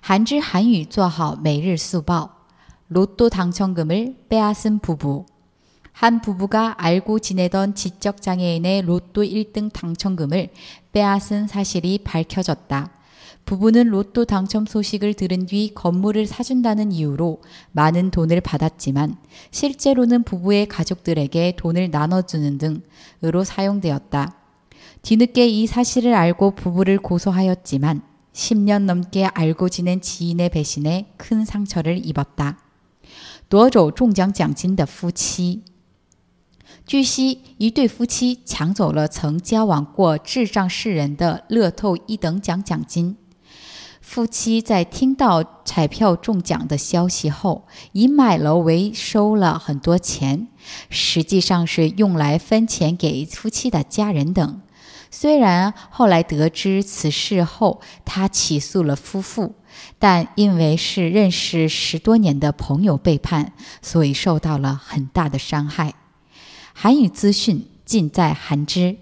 한지한유做好每日速报。로또당첨금을빼앗은부부 한 부부가 알고 지내던 지적 장애인의 로또 1등 당첨금을 빼앗은 사실이 밝혀졌다. 부부는 로또 당첨 소식을 들은 뒤 건물을 사준다는 이유로 많은 돈을 받았지만 실제로는 부부의 가족들에게 돈을 나눠주는 등으로 사용되었다. 뒤늦게 이 사실을 알고 부부를 고소하였지만 10년 넘게 알고 지낸 지인의 배신에 큰 상처를 입었다. 夺走中奖奖金的夫妻据悉，一对夫妻抢走了曾交往过智障世人的乐透一等奖奖金。夫妻在听到彩票中奖的消息后，以买楼为收了很多钱，实际上是用来分钱给夫妻的家人等。 虽然后来得知此事后，他起诉了夫妇，但因为是认识十多年的朋友背叛，所以受到了很大的伤害。韩语资讯尽在韩知。